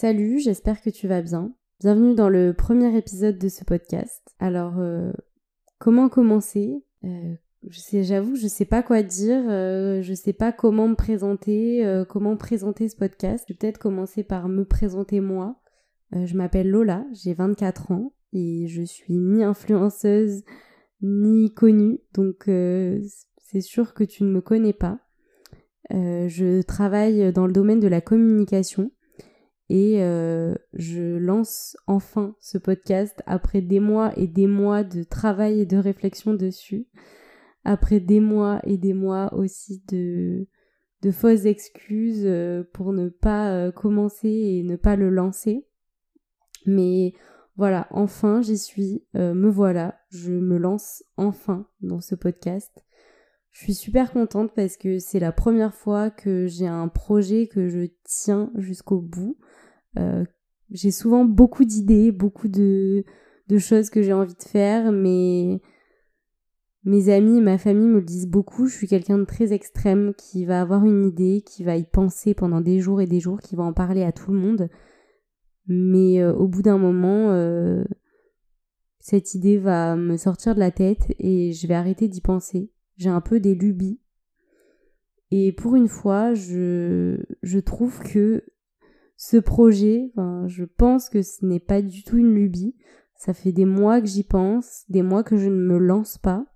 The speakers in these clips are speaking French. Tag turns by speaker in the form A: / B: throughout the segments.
A: Salut, j'espère que tu vas bien. Bienvenue dans le premier épisode de ce podcast. Alors, euh, comment commencer? Euh, J'avoue, je sais pas quoi dire, euh, je sais pas comment me présenter, comment présenter ce podcast. Je vais peut-être commencer par me présenter moi. Je m'appelle Lola, j'ai 24 ans et je suis ni influenceuse ni connue, donc c'est sûr que tu ne me connais pas. je travaille dans le domaine de la communication et euh, je lance enfin ce podcast après des mois et des mois de travail et de réflexion dessus. Après des mois et des mois aussi de, fausses excuses euh, pour ne pas euh, commencer et ne pas le lancer. Mais voilà, enfin j'y suis, me voilà, je me lance enfin dans ce podcast. Je suis super contente parce que c'est la première fois que j'ai un projet que je tiens jusqu'au bout. Euh, j'ai souvent beaucoup d'idées, beaucoup de, choses que j'ai envie de faire, mais mes amis et ma famille me le disent beaucoup. Je suis quelqu'un de très extrême qui va avoir une idée, qui va y penser pendant des jours et des jours, qui va en parler à tout le monde. Mais euh, au bout d'un moment, euh, cette idée va me sortir de la tête et je vais arrêter d'y penser. J'ai un peu des lubies. Et pour une fois, je, je trouve que ce projet, je pense que ce n'est pas du tout une lubie. Ça fait des mois que j'y pense, des mois que je ne me lance pas.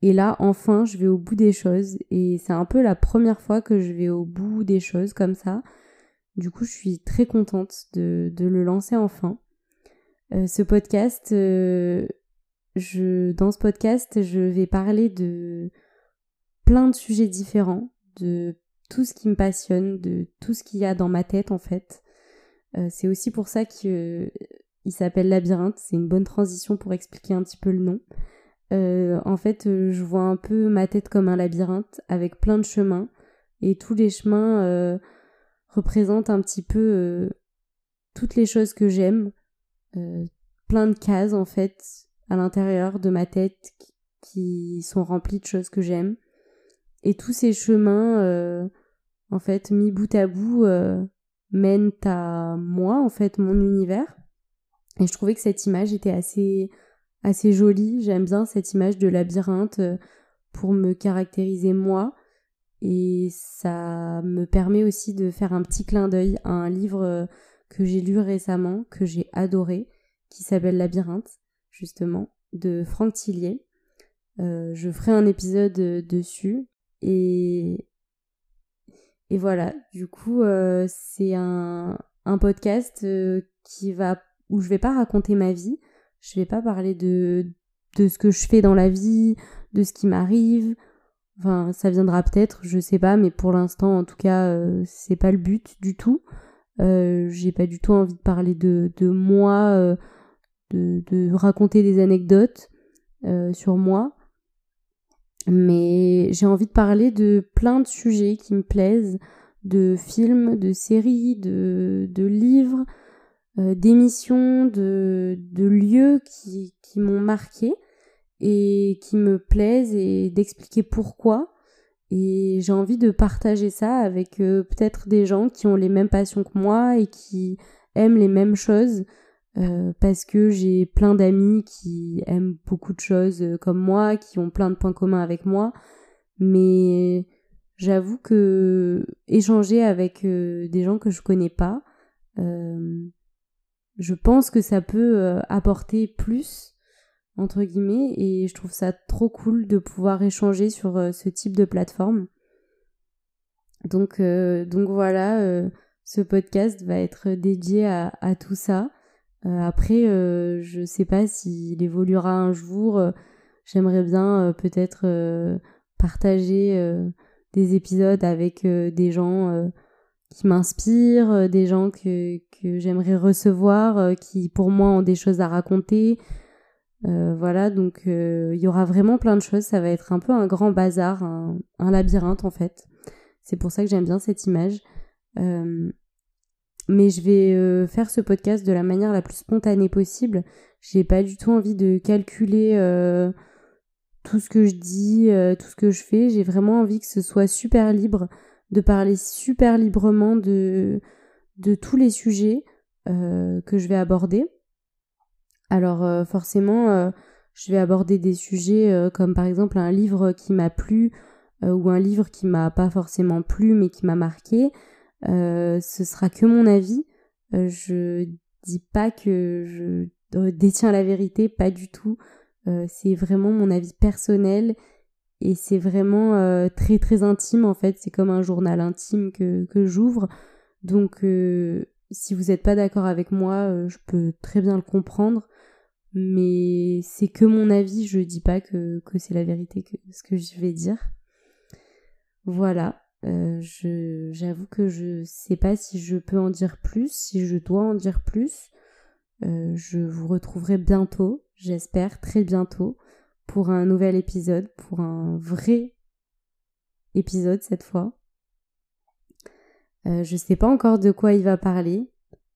A: Et là, enfin, je vais au bout des choses. Et c'est un peu la première fois que je vais au bout des choses comme ça. Du coup, je suis très contente de, le lancer enfin. Euh, ce podcast, euh, je, dans ce podcast, je vais parler de plein de sujets différents, de tout ce qui me passionne, de tout ce qu'il y a dans ma tête en fait. Euh, c'est aussi pour ça qu'il euh, s'appelle Labyrinthe. C'est une bonne transition pour expliquer un petit peu le nom. Euh, en fait, je vois un peu ma tête comme un labyrinthe avec plein de chemins et tous les chemins représentent un petit peu toutes les choses que j'aime, plein de cases en fait à l'intérieur de ma tête qui sont remplies de choses que j'aime. Et tous ces chemins en fait, mis bout à bout, euh, mène à moi, en fait, mon univers. Et je trouvais que cette image était assez, assez jolie. J'aime bien cette image de labyrinthe euh, pour me caractériser moi. Et ça me permet aussi de faire un petit clin d'œil à un livre euh, que j'ai lu récemment, que j'ai adoré, qui s'appelle Labyrinthe, justement, de Franck Tillier. je ferai un épisode dessus. Et et voilà, du coup, euh, c'est un, un podcast euh, qui va où je vais pas raconter ma vie, je vais pas parler de de ce que je fais dans la vie, de ce qui m'arrive. Enfin, ça viendra peut-être, je sais pas, mais pour l'instant, en tout cas, euh, c'est pas le but du tout. J'ai pas du tout envie de parler de, de moi, de, de raconter des anecdotes sur moi mais j'ai envie de parler de plein de sujets qui me plaisent, de films, de séries, de, livres, euh, d'émissions, de, lieux qui, qui m'ont marqué et qui me plaisent et d'expliquer pourquoi. Et j'ai envie de partager ça avec euh, peut-être des gens qui ont les mêmes passions que moi et qui aiment les mêmes choses euh, parce que j'ai plein d'amis qui aiment beaucoup de choses euh, comme moi, qui ont plein de points communs avec moi, mais j'avoue que échanger avec euh, des gens que je connais pas, je pense que ça peut apporter plus entre guillemets et je trouve ça trop cool de pouvoir échanger sur ce type de plateforme. Donc donc voilà, ce podcast va être dédié à, à tout ça. Euh, après, euh, je sais pas s'il évoluera un jour. Euh, j'aimerais bien peut-être partager des épisodes avec des gens qui m'inspirent, des gens que, que j'aimerais recevoir, qui pour moi ont des choses à raconter. voilà, donc il y aura vraiment plein de choses. Ça va être un peu un grand bazar, un, labyrinthe en fait. C'est pour ça que j'aime bien cette image. Mais je vais euh, faire ce podcast de la manière la plus spontanée possible. J'ai pas du tout envie de calculer euh, tout ce que je dis, euh, tout ce que je fais. J'ai vraiment envie que ce soit super libre, de parler super librement de de tous les sujets que je vais aborder. Alors forcément, je vais aborder des sujets comme par exemple un livre qui m'a plu ou un livre qui m'a pas forcément plu mais qui m'a marqué. Ce sera que mon avis. je dis pas que je détiens la vérité, pas du tout. c'est vraiment mon avis personnel et c'est vraiment euh, très très intime en fait. C'est comme un journal intime que, j'ouvre. Donc euh, si vous n'êtes pas d'accord avec moi euh, je peux très bien le comprendre. Mais c'est que mon avis. Je dis pas que, que c'est la vérité que ce que je vais dire. Voilà je j'avoue que je sais pas si je peux en dire plus si je dois en dire plus je vous retrouverai bientôt j'espère très bientôt pour un nouvel épisode, pour un vrai épisode cette fois. Euh, je sais pas encore de quoi il va parler.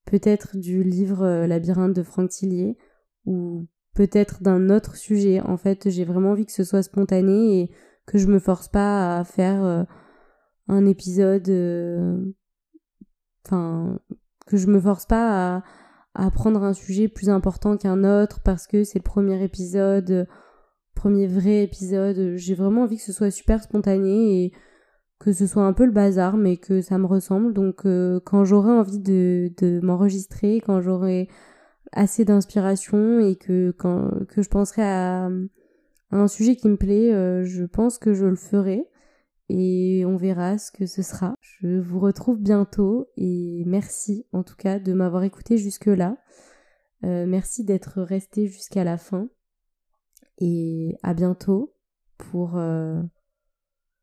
A: Peut-être du livre euh, Labyrinthe de Franck Tillier ou peut-être d'un autre sujet. En fait, j'ai vraiment envie que ce soit spontané et que je me force pas à faire euh, un épisode. Enfin, que je me force pas à, à prendre un sujet plus important qu'un autre parce que c'est le premier épisode premier vrai épisode. J'ai vraiment envie que ce soit super spontané et que ce soit un peu le bazar, mais que ça me ressemble. Donc euh, quand j'aurai envie de, m'enregistrer, quand j'aurai assez d'inspiration et que, quand, que je penserai à, un sujet qui me plaît, euh, je pense que je le ferai. Et on verra ce que ce sera. Je vous retrouve bientôt et merci en tout cas de m'avoir écouté jusque-là. Euh, merci d'être resté jusqu'à la fin et à bientôt pour euh,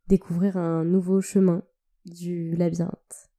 A: découvrir un nouveau chemin du labyrinthe.